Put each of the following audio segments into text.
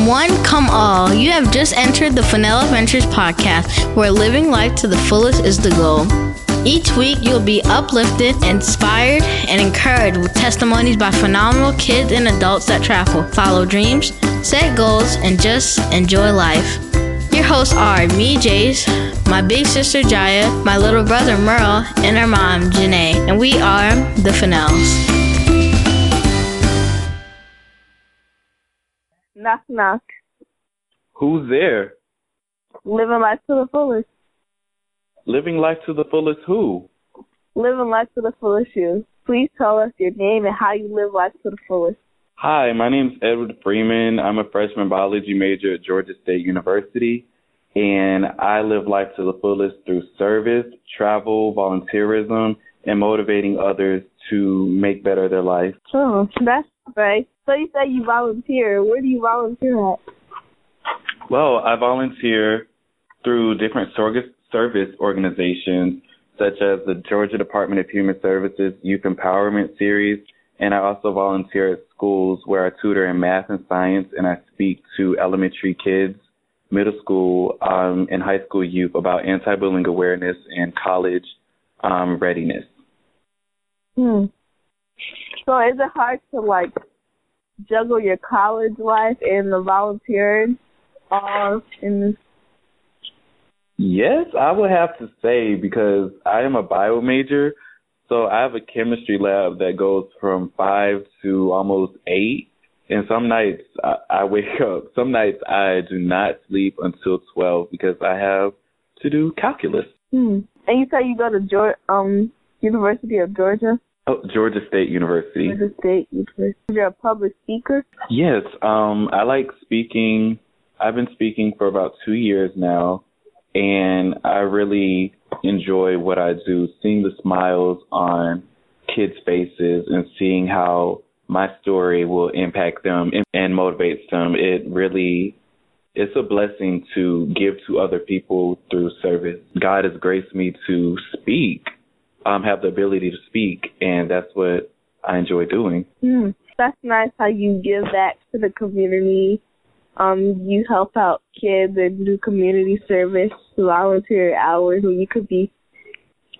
Come one, come all. You have just entered the Fennell Adventures podcast, where living life to the fullest is the goal. Each week, you'll be uplifted, inspired, and encouraged with testimonies by phenomenal kids and adults that travel, follow dreams, set goals, and just enjoy life. Your hosts are me, Jace, my big sister Jaya, my little brother Merle, and our mom, Janae, and we are the Fennells. Knock knock. Who's there? Living life to the fullest. Living life to the fullest who? Living life to the fullest you. Please tell us your name and how you live life to the fullest. Hi, my name is Edward Freeman. I'm a freshman biology major at Georgia State University, and I live life to the fullest through service, travel, volunteerism, and motivating others to make better their life. Oh, that's right. So you say you volunteer. Where do you volunteer at? Well, I volunteer through different service organizations such as the Georgia Department of Human Services Youth Empowerment Series, and I also volunteer at schools where I tutor in math and science, and I speak to elementary kids, middle school, um, and high school youth about anti-bullying awareness and college um, readiness. Hmm. So is it hard to like juggle your college life and the volunteering all in this? Yes, I would have to say because I am a bio major, so I have a chemistry lab that goes from five to almost eight. And some nights I, I wake up. Some nights I do not sleep until twelve because I have to do calculus. Hmm. And you say you go to Georgia, um, University of Georgia. Oh, Georgia State University. Georgia State University. You're a public speaker? Yes. Um, I like speaking. I've been speaking for about two years now, and I really enjoy what I do, seeing the smiles on kids' faces and seeing how my story will impact them and, and motivates them. It really it's a blessing to give to other people through service. God has graced me to speak um, have the ability to speak, and that's what I enjoy doing. Mm, that's nice how you give back to the community. Um, you help out kids and do community service, volunteer hours when you could be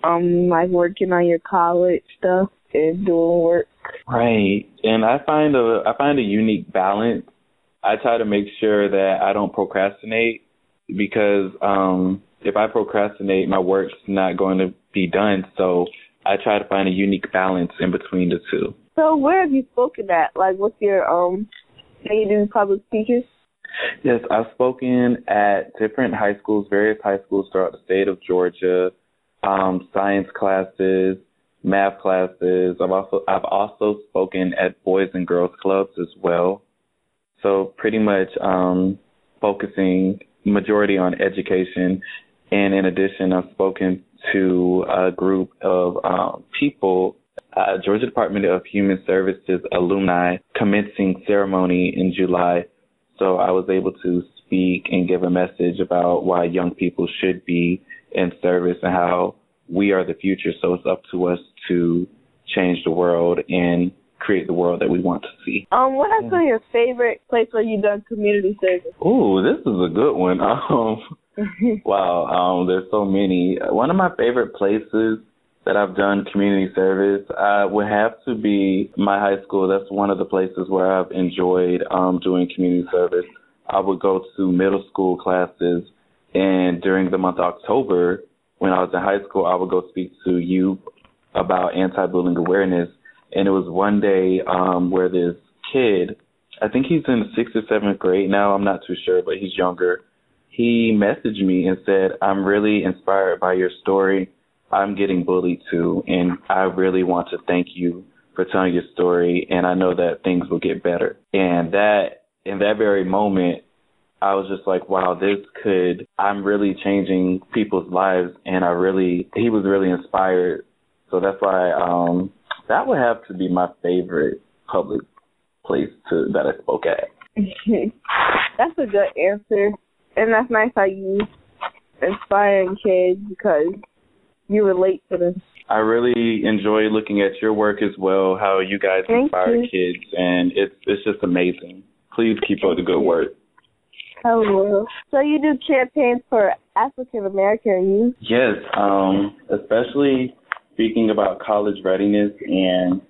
um like working on your college stuff and doing work. Right. And I find a I find a unique balance. I try to make sure that I don't procrastinate because um if I procrastinate my work's not going to be done. So I try to find a unique balance in between the two. So where have you spoken at? Like what's your um can you do public speeches? Yes, I've spoken at different high schools, various high schools throughout the state of Georgia, um, science classes, math classes. I've also I've also spoken at boys and girls clubs as well. So pretty much um focusing majority on education and in addition I've spoken to a group of um, people, uh, Georgia Department of Human Services alumni commencing ceremony in July. So I was able to speak and give a message about why young people should be in service and how we are the future. So it's up to us to change the world and create the world that we want to see. Um, what has been your favorite place where you've done community service? Ooh, this is a good one. Um, wow, um, there's so many. One of my favorite places that I've done community service uh, would have to be my high school. That's one of the places where I've enjoyed um, doing community service. I would go to middle school classes, and during the month of October, when I was in high school, I would go speak to youth about anti-bullying awareness. And it was one day um, where this kid, I think he's in sixth or seventh grade now. I'm not too sure, but he's younger he messaged me and said, I'm really inspired by your story. I'm getting bullied too, and I really want to thank you for telling your story, and I know that things will get better. And that, in that very moment, I was just like, wow, this could, I'm really changing people's lives, and I really, he was really inspired. So that's why, um, that would have to be my favorite public place to, that I spoke at. that's a good answer and that's nice how you inspiring kids because you relate to them. I really enjoy looking at your work as well, how you guys Thank inspire you. kids, and it's it's just amazing. Please keep up the good work. Oh, so you do campaigns for African American youth? Yes, um, especially speaking about college readiness and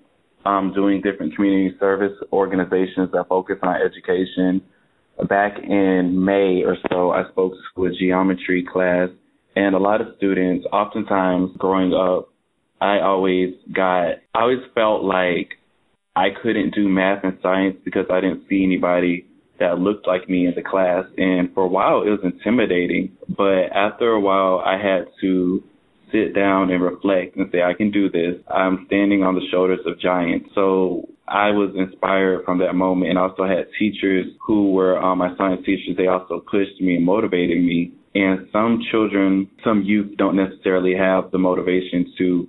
um, doing different community service organizations that focus on education. Back in May or so, I spoke to a geometry class, and a lot of students, oftentimes growing up, I always got, I always felt like I couldn't do math and science because I didn't see anybody that looked like me in the class. And for a while, it was intimidating. But after a while, I had to sit down and reflect and say, I can do this. I'm standing on the shoulders of giants. So I was inspired from that moment and also had teachers who were um, my science teachers. They also pushed me and motivated me. And some children, some youth don't necessarily have the motivation to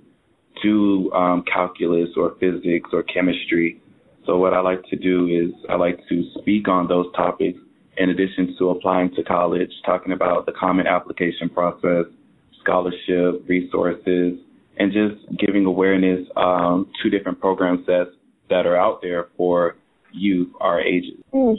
do um, calculus or physics or chemistry. So what I like to do is I like to speak on those topics in addition to applying to college, talking about the common application process, scholarship, resources, and just giving awareness um, to different program sets that are out there for youth our ages. Mm.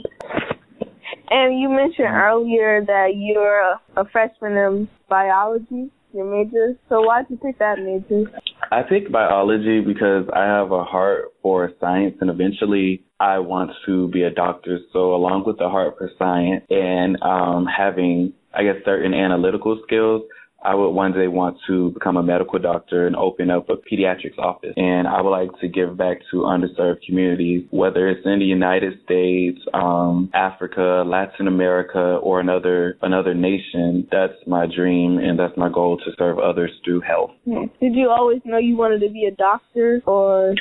And you mentioned earlier that you're a, a freshman in biology your major. So why did you pick that major? I picked biology because I have a heart for science and eventually I want to be a doctor. So along with the heart for science and um, having, I guess, certain analytical skills, I would one day want to become a medical doctor and open up a pediatrics office. And I would like to give back to underserved communities, whether it's in the United States, um, Africa, Latin America, or another another nation. That's my dream, and that's my goal to serve others through health. Did you always know you wanted to be a doctor, or?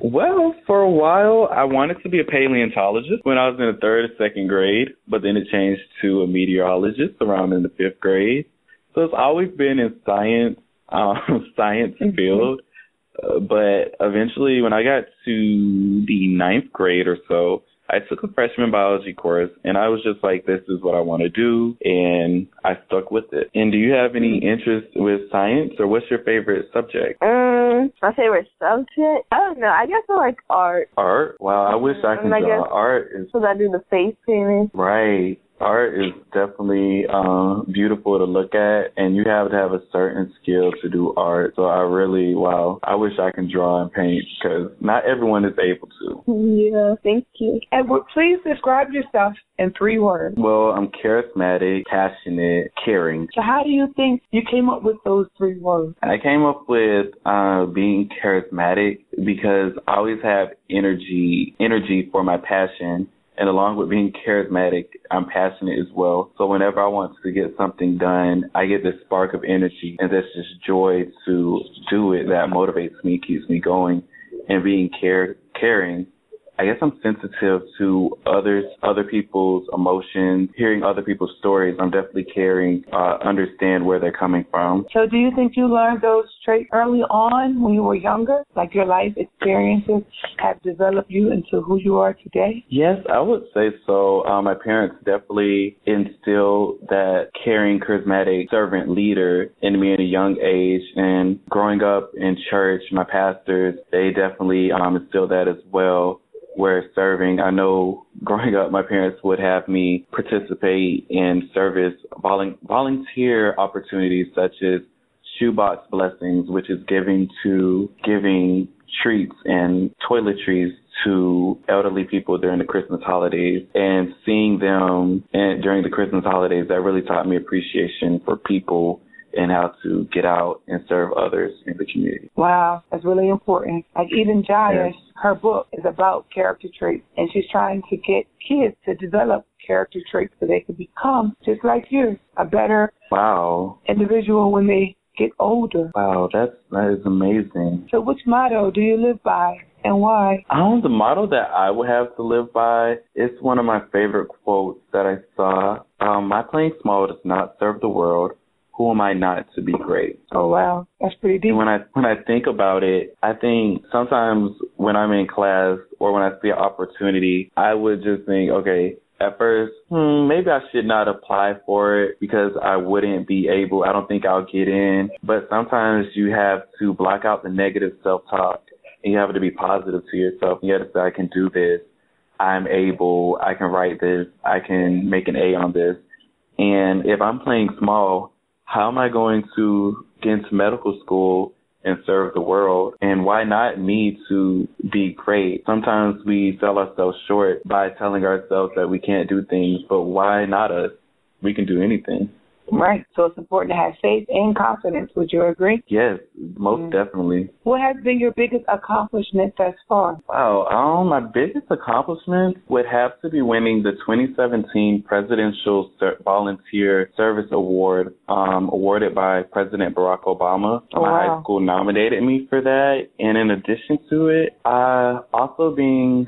Well, for a while, I wanted to be a paleontologist when I was in the third or second grade, but then it changed to a meteorologist around in the fifth grade. So it's always been in science, um, science mm-hmm. field. Uh, but eventually, when I got to the ninth grade or so, I took a freshman biology course and I was just like, this is what I want to do. And I stuck with it. And do you have any mm-hmm. interest with science or what's your favorite subject? Um, my favorite subject? I don't know. I guess I like art. Art? Wow, I wish I could I draw. Art is. So I do the face painting. Right art is definitely uh, beautiful to look at, and you have to have a certain skill to do art. So I really, wow, I wish I can draw and paint because not everyone is able to. Yeah, thank you. Edward, please describe yourself in three words. Well, I'm charismatic, passionate, caring. So how do you think you came up with those three words? I came up with uh, being charismatic because I always have energy, energy for my passion and along with being charismatic, I'm passionate as well. So whenever I want to get something done, I get this spark of energy and that's just joy to do it that motivates me, keeps me going. And being care, caring I guess I'm sensitive to others, other people's emotions, hearing other people's stories. I'm definitely caring, uh, understand where they're coming from. So, do you think you learned those traits early on when you were younger? Like your life experiences have developed you into who you are today? Yes, I would say so. Um, my parents definitely instilled that caring, charismatic servant leader in me at a young age. And growing up in church, my pastors, they definitely um, instilled that as well where serving, I know growing up, my parents would have me participate in service volunteer opportunities such as shoebox blessings, which is giving to giving treats and toiletries to elderly people during the Christmas holidays and seeing them and during the Christmas holidays that really taught me appreciation for people and how to get out and serve others in the community. Wow, that's really important. Like Eden Jaya, her book is about character traits, and she's trying to get kids to develop character traits so they can become just like you, a better wow individual when they get older. Wow, that's that is amazing. So, which motto do you live by? and why? Um, the motto that I would have to live by is one of my favorite quotes that I saw. Um, my playing small does not serve the world, who am I not to be great? Oh wow, that's pretty deep. When I when I think about it, I think sometimes when I'm in class or when I see an opportunity, I would just think, okay, at first, hmm, maybe I should not apply for it because I wouldn't be able. I don't think I'll get in. But sometimes you have to block out the negative self-talk and you have to be positive to yourself. You have to say, I can do this. I'm able, I can write this, I can make an A on this. And if I'm playing small, how am I going to get into medical school and serve the world? And why not me to be great? Sometimes we sell ourselves short by telling ourselves that we can't do things, but why not us? We can do anything. Right. So it's important to have faith and confidence. Would you agree? Yes, most mm definitely. What has been your biggest accomplishment thus far? Wow, um, my biggest accomplishment would have to be winning the 2017 Presidential Volunteer Service Award, um, awarded by President Barack Obama. Oh, my wow. high school nominated me for that, and in addition to it, uh, also being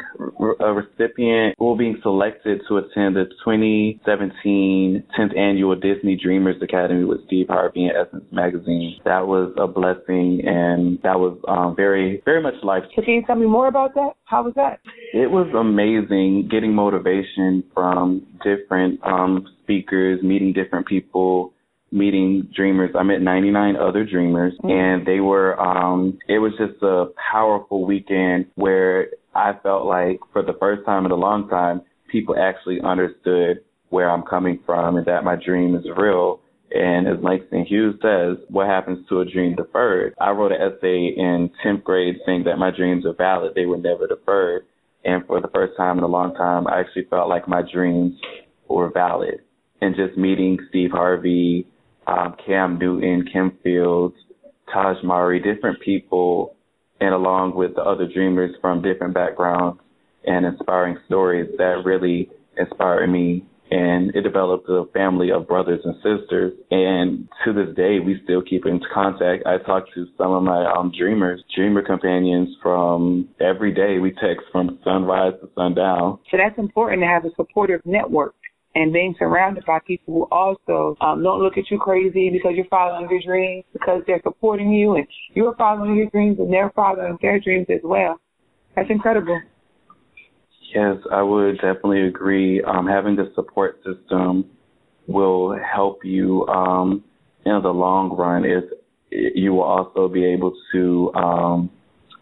a recipient, well, being selected to attend the 2017 10th annual Disney Dreamers Academy with Steve Harvey and Essence Magazine. That was a blessing and that was um, very, very much life. So can you tell me more about that? How was that? It was amazing getting motivation from different um, speakers, meeting different people, meeting dreamers. I met 99 other dreamers mm-hmm. and they were, um, it was just a powerful weekend where I felt like for the first time in a long time, people actually understood where I'm coming from and that my dream is real. And as Langston Hughes says, what happens to a dream deferred? I wrote an essay in 10th grade saying that my dreams are valid. They were never deferred. And for the first time in a long time, I actually felt like my dreams were valid. And just meeting Steve Harvey, um, Cam Newton, Kim Fields, Tahj Mowry, different people, and along with the other dreamers from different backgrounds and inspiring stories that really inspired me and it developed a family of brothers and sisters. And to this day, we still keep in contact. I talk to some of my um, dreamers, dreamer companions from every day. We text from sunrise to sundown. So that's important to have a supportive network and being surrounded by people who also um, don't look at you crazy because you're following your dreams, because they're supporting you and you're following your dreams and they're following their dreams as well. That's incredible. Yes, I would definitely agree. Um, having a support system will help you um, in the long run. If you will also be able to, um,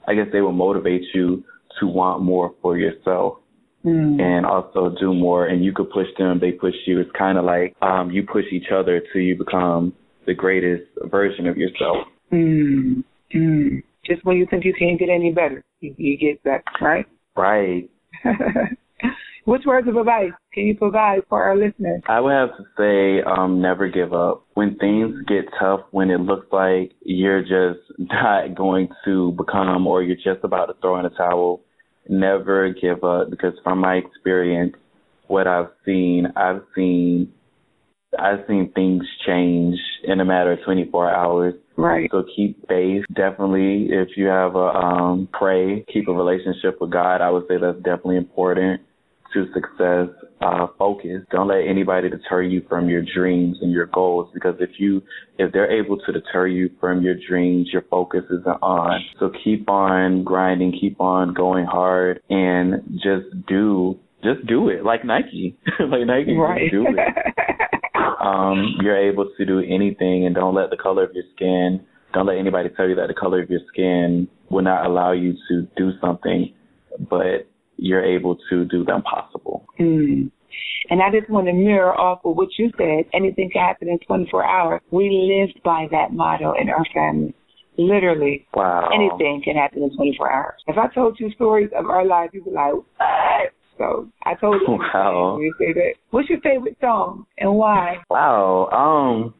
I guess they will motivate you to want more for yourself. Mm. And also do more, and you could push them, they push you. It's kind of like um, you push each other till you become the greatest version of yourself. Mm. Mm. Just when you think you can't get any better, you, you get better, right? Right. Which words of advice can you provide for our listeners? I would have to say, um, never give up. When things get tough, when it looks like you're just not going to become or you're just about to throw in a towel, never give up because from my experience, what I've seen, I've seen I've seen things change in a matter of 24 hours. Right. So keep faith. Definitely, if you have a um, pray, keep a relationship with God. I would say that's definitely important to success. Uh, focus. Don't let anybody deter you from your dreams and your goals because if you, if they're able to deter you from your dreams, your focus isn't on. So keep on grinding, keep on going hard and just do, just do it like Nike. like Nike, right. do it. um, you're able to do anything and don't let the color of your skin, don't let anybody tell you that the color of your skin will not allow you to do something, but you're able to do the impossible. Mm. And I just want to mirror off of what you said. Anything can happen in 24 hours. We lived by that motto in our family. Literally, wow. anything can happen in 24 hours. If I told you stories of our lives, you'd be like, what? So I told you. Wow. You say that. What's your favorite song and why? Wow. Um,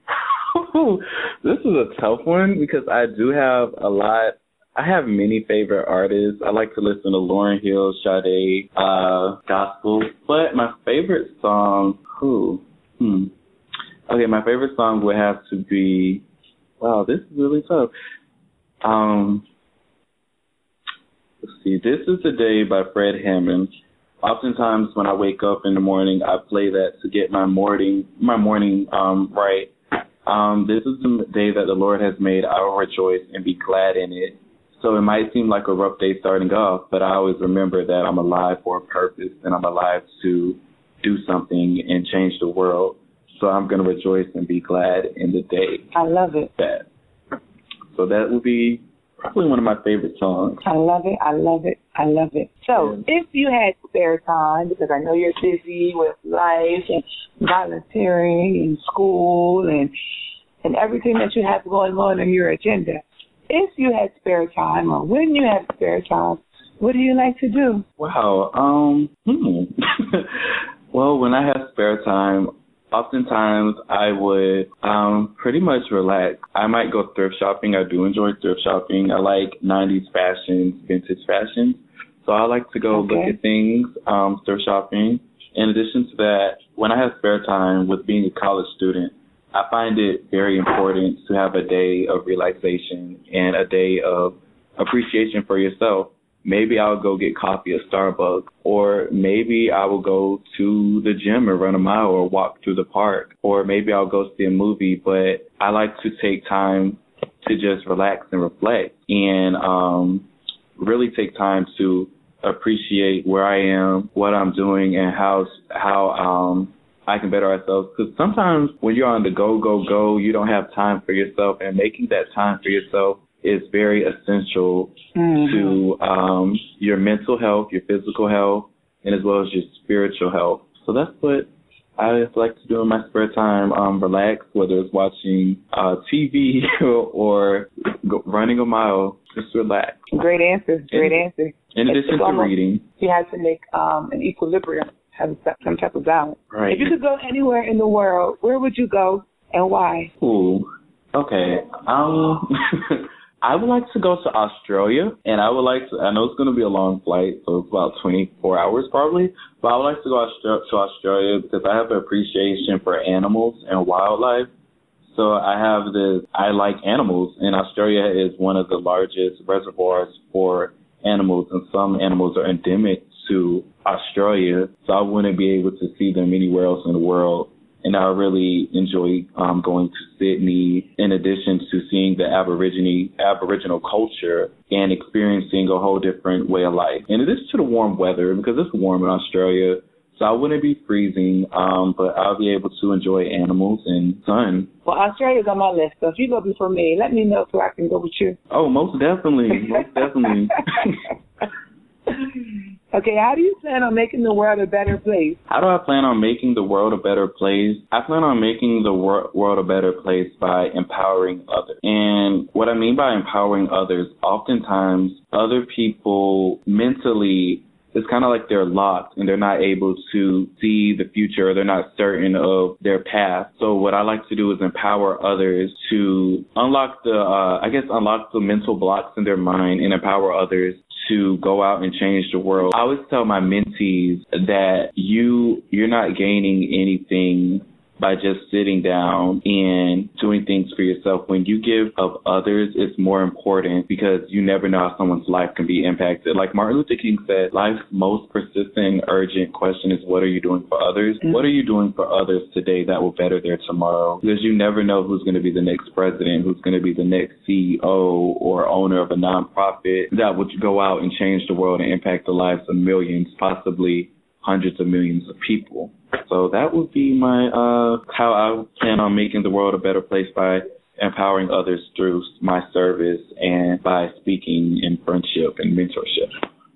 this is a tough one because I do have a lot. I have many favorite artists. I like to listen to Lauryn Hill, Sade, uh, gospel. But my favorite song, who? Hmm. Okay, my favorite song would have to be. Wow, this is really tough. Um, let's see. This is the day by Fred Hammond oftentimes when I wake up in the morning, I play that to get my morning my morning um, right. Um, this is the day that the Lord has made. I will rejoice and be glad in it. So it might seem like a rough day starting off, but I always remember that I'm alive for a purpose and I'm alive to do something and change the world. So I'm going to rejoice and be glad in the day. I love it. That. So that would be probably one of my favorite songs. I love it. I love it. I love it. So, Yeah. if you had spare time, because I know you're busy with life and volunteering and school and and everything that you have going on in your agenda, if you had spare time or when you have spare time, what do you like to do? Wow. Um. Hmm. well, when I have spare time, oftentimes I would um pretty much relax. I might go thrift shopping. I do enjoy thrift shopping. I like '90s fashions, vintage fashions. So I like to go look at things, um, thrift shopping. In addition to that, when I have spare time with being a college student, I find it very important to have a day of relaxation and a day of appreciation for yourself. Maybe I'll go get coffee at Starbucks, or maybe I will go to the gym and run a mile or walk through the park, or maybe I'll go see a movie. But I like to take time to just relax and reflect and um, really take time to appreciate where I am, what I'm doing, and how how um, I can better ourselves. Because sometimes when you're on the go, go, go, you don't have time for yourself, and making that time for yourself is very essential Mm-hmm. to um, your mental health, your physical health, and as well as your spiritual health. So that's what I just like to do in my spare time. Um, relax, whether it's watching uh, TV or go, running a mile. Just relax. Great answer. Great And- answer. In It's addition to almost- reading, You have to make um, an equilibrium, have some type of balance. right? If you could go anywhere in the world, where would you go and why? Ooh. Okay. Um I would like to go to Australia and I would like to I know it's gonna be a long flight, so it's about twenty four hours probably. But I would like to go to Australia because I have an appreciation for animals and wildlife. So I have this I like animals and Australia is one of the largest reservoirs for animals and some animals are endemic to Australia. So I wouldn't be able to see them anywhere else in the world and I really enjoy um, going to Sydney. In addition to seeing the Aborigine Aboriginal culture and experiencing a whole different way of life. In addition to the warm weather, because it's warm in Australia, so I wouldn't be freezing, um, but I'll be able to enjoy animals and sun. Well, Australia's on my list, so if you go before me, let me know so I can go with you. Oh, most definitely, most definitely. okay, how do you plan on making the world a better place? How do I plan on making the world a better place? I plan on making the wor- world a better place by empowering others. And what I mean by empowering others, oftentimes other people mentally it's kind of like they're locked and they're not able to see the future or they're not certain of their path. So what I like to do is empower others to unlock the, uh, I guess, unlock the mental blocks in their mind and empower others to go out and change the world. I always tell my mentees that you, you're not gaining anything by just sitting down and doing things for yourself. When you give of others, it's more important because you never know how someone's life can be impacted. Like Martin Luther King said, life's most persistent urgent question is what are you doing for others? Mhm. What are you doing for others today that will better their tomorrow? Because you never know who's going to be the next president, who's going to be the next CEO or owner of a nonprofit that would go out and change the world and impact the lives of millions, possibly hundreds of millions of people. So that would be my uh how I plan on making the world a better place by empowering others through my service and by speaking in friendship and mentorship.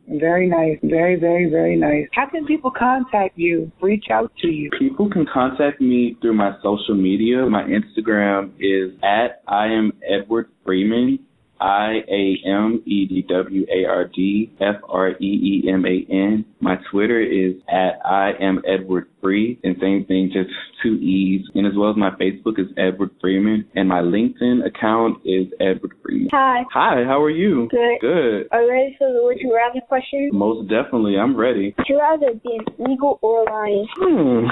Very nice. Very, very, very nice. How can people contact you, reach out to you? People can contact me through my social media. My Instagram is at I am Edward Freeman. I A M E D W A R D F R E E M A N. My Twitter is at I am Edward Free, and same thing, just two E's. And as well as my Facebook is Edward Freeman, and my LinkedIn account is Edward Freeman. Hi. Hi, how are you? Good. Good. Are you ready for the Would You Rather question? Most definitely, I'm ready. Would you rather be an eagle or a lion? Hmm.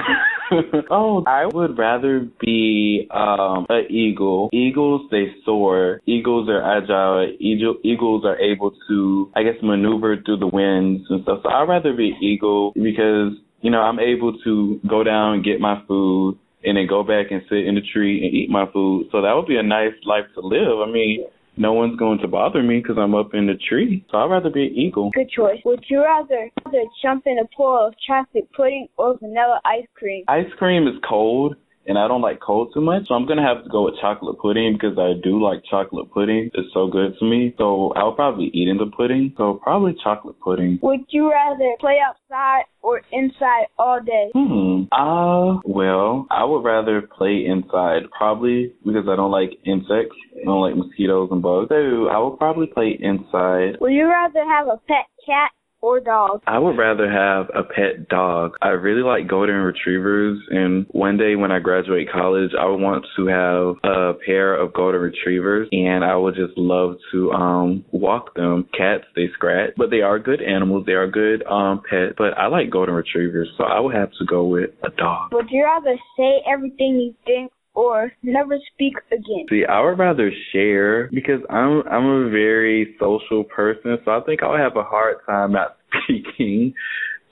oh, I would rather be um an eagle. Eagles they soar. Eagles are agile. Eagle, eagles are able to, I guess, maneuver through the winds and stuff. So I'd rather be eagle because you know I'm able to go down and get my food and then go back and sit in the tree and eat my food. So that would be a nice life to live. I mean. No one's going to bother me because I'm up in the tree. So I'd rather be an eagle. Good choice. Would you rather, rather jump in a pool of chocolate pudding or vanilla ice cream? Ice cream is cold and I don't like cold too much. So I'm gonna have to go with chocolate pudding because I do like chocolate pudding. It's so good to me. So I'll probably eat in the pudding. So probably chocolate pudding. Would you rather play outside or inside all day? Hmm. Uh, well, I would rather play inside probably because I don't like insects. I don't like mosquitoes and bugs. So I would probably play inside. Would you rather have a pet cat or? I would rather have a pet dog. I really like golden retrievers, and one day when I graduate college, I would want to have a pair of golden retrievers, and I would just love to um walk them. Cats, they scratch, but they are good animals. They are good um pets, but I like golden retrievers, so I would have to go with a dog. Would you rather say everything you think or never speak again? See, I would rather share because I'm I'm a very social person, so I think I would have a hard time not speaking.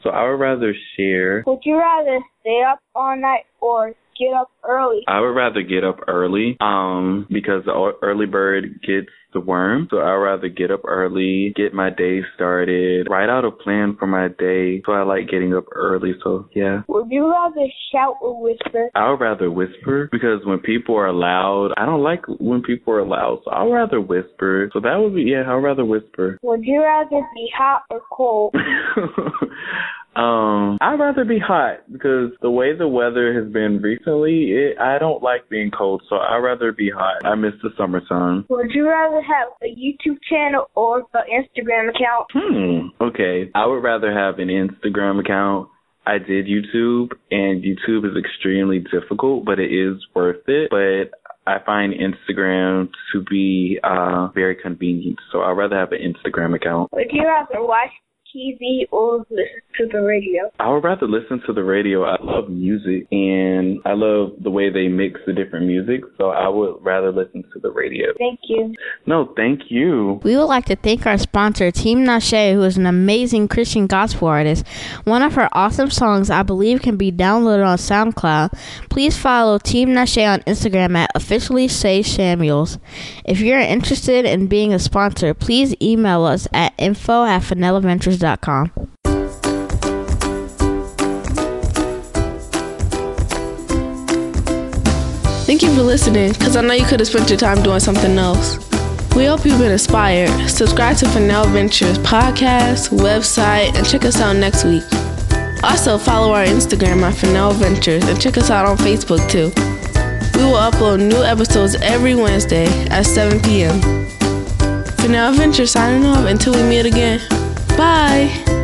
So I would rather share. Would you rather stay up all night or get up early? I would rather get up early, um, because the early bird gets the worm. So I'd rather get up early, get my day started, write out a plan for my day. So I like getting up early. So yeah. Would you rather shout or whisper? I would rather whisper because when people are loud, I don't like when people are loud. So I'd rather whisper. So that would be, yeah, I'd rather whisper. Would you rather be hot or cold? um, I'd rather be hot because the way the weather has been recently, it, I don't like being cold, so I'd rather be hot. I miss the summertime. Would you rather have a YouTube channel or an Instagram account? Hmm. Okay. I would rather have an Instagram account. I did YouTube, and YouTube is extremely difficult, but it is worth it. But I find Instagram to be uh very convenient, so I'd rather have an Instagram account. Would you rather watch TV or listen to the radio? I would rather listen to the radio. I love music and I love the way they mix the different music, so I would rather listen to the radio. Thank you. No, thank you. We would like to thank our sponsor, Team Nashe, who is an amazing Christian gospel artist. One of her awesome songs, I believe, can be downloaded on SoundCloud. Please follow Team Nashe on Instagram at officially say Samuels. If you're interested in being a sponsor, please email us at info at Thank you for listening, because I know you could have spent your time doing something else. We hope you've been inspired. Subscribe to Fennell Ventures podcast, website, and check us out next week. Also, follow our Instagram at Fennell Ventures and check us out on Facebook too. We will upload new episodes every Wednesday at 7 p.m. Fennell Ventures signing off until we meet again. Bye!